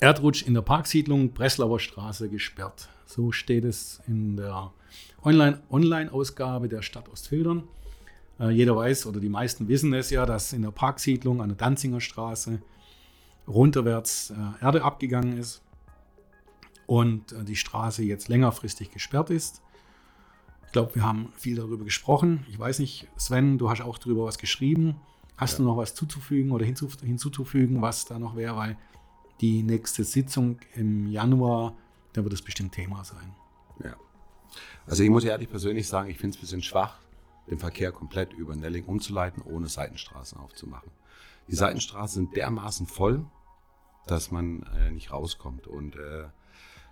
Erdrutsch in der Parksiedlung Breslauer Straße gesperrt. So steht es in der Online-Ausgabe der Stadt Ostfildern. Äh, jeder weiß oder die meisten wissen es ja, dass in der Parksiedlung an der Danzinger Straße runterwärts äh, Erde abgegangen ist und äh, die Straße jetzt längerfristig gesperrt ist. Ich glaube, wir haben viel darüber gesprochen. Ich weiß nicht, Sven, du hast auch darüber was geschrieben. Hast ja. du noch was zuzufügen oder hinzuzufügen, was da noch wäre? Weil die nächste Sitzung im Januar, da wird es bestimmt Thema sein. Ja. Also ich muss ehrlich persönlich sagen, ich finde es ein bisschen schwach, den Verkehr komplett über Nelling umzuleiten, ohne Seitenstraßen aufzumachen. Die Seitenstraßen sind dermaßen voll, dass man äh, nicht rauskommt. Und äh,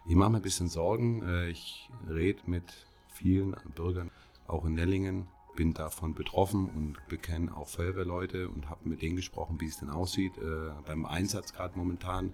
ich mache mir ein bisschen Sorgen. Äh, ich rede mit vielen Bürgern, auch in Nellingen, bin davon betroffen und bekenne auch Feuerwehrleute und habe mit denen gesprochen, wie es denn aussieht äh, beim Einsatz gerade momentan.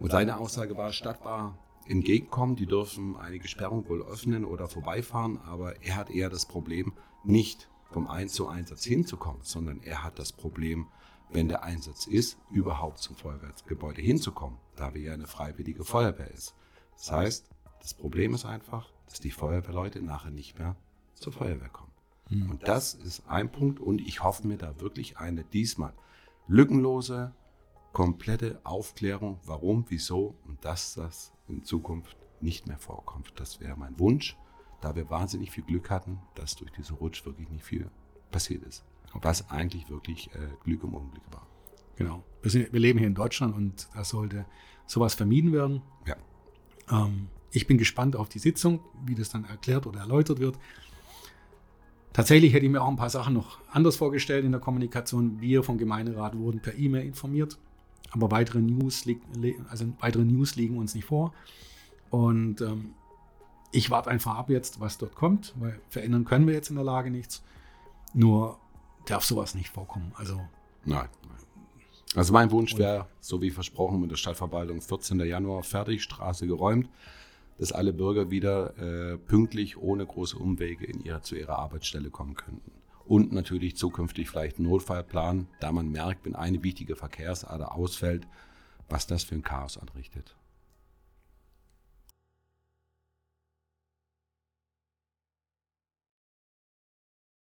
Und seine Aussage war, Stadt war entgegenkommen, die dürfen einige Sperrungen wohl öffnen oder vorbeifahren, aber er hat eher das Problem, nicht vom 1 zu Einsatz hinzukommen, sondern er hat das Problem, wenn der Einsatz ist, überhaupt zum Feuerwehrgebäude hinzukommen, da wir ja eine freiwillige Feuerwehr ist. Das heißt, das Problem ist einfach, dass die Feuerwehrleute nachher nicht mehr zur Feuerwehr kommen. Mhm. Und das ist ein Punkt und ich hoffe mir da wirklich eine diesmal lückenlose, komplette Aufklärung, warum, wieso und dass das in Zukunft nicht mehr vorkommt. Das wäre mein Wunsch, da wir wahnsinnig viel Glück hatten, dass durch diesen Rutsch wirklich nicht viel passiert ist. Was eigentlich wirklich äh, Glück im Unglück war. Genau. Wir, sind, wir, leben hier in Deutschland und da sollte sowas vermieden werden. Ja. Ähm, ich bin gespannt auf die Sitzung, wie das dann erklärt oder erläutert wird. Tatsächlich hätte ich mir auch ein paar Sachen noch anders vorgestellt in der Kommunikation. Wir vom Gemeinderat wurden per E-Mail informiert, aber weitere News, also weitere News liegen uns nicht vor. Und ähm, ich warte einfach ab jetzt, was dort kommt, weil verändern können wir jetzt in der Lage nichts. Nur darf sowas nicht vorkommen. Also nein. Also mein Wunsch wäre, so wie versprochen mit der Stadtverwaltung, 14. Januar fertig, Straße geräumt dass alle Bürger wieder äh, pünktlich ohne große Umwege in ihre, zu ihrer Arbeitsstelle kommen könnten. Und natürlich zukünftig vielleicht einen Notfallplan, da man merkt, wenn eine wichtige Verkehrsader ausfällt, was das für ein Chaos anrichtet.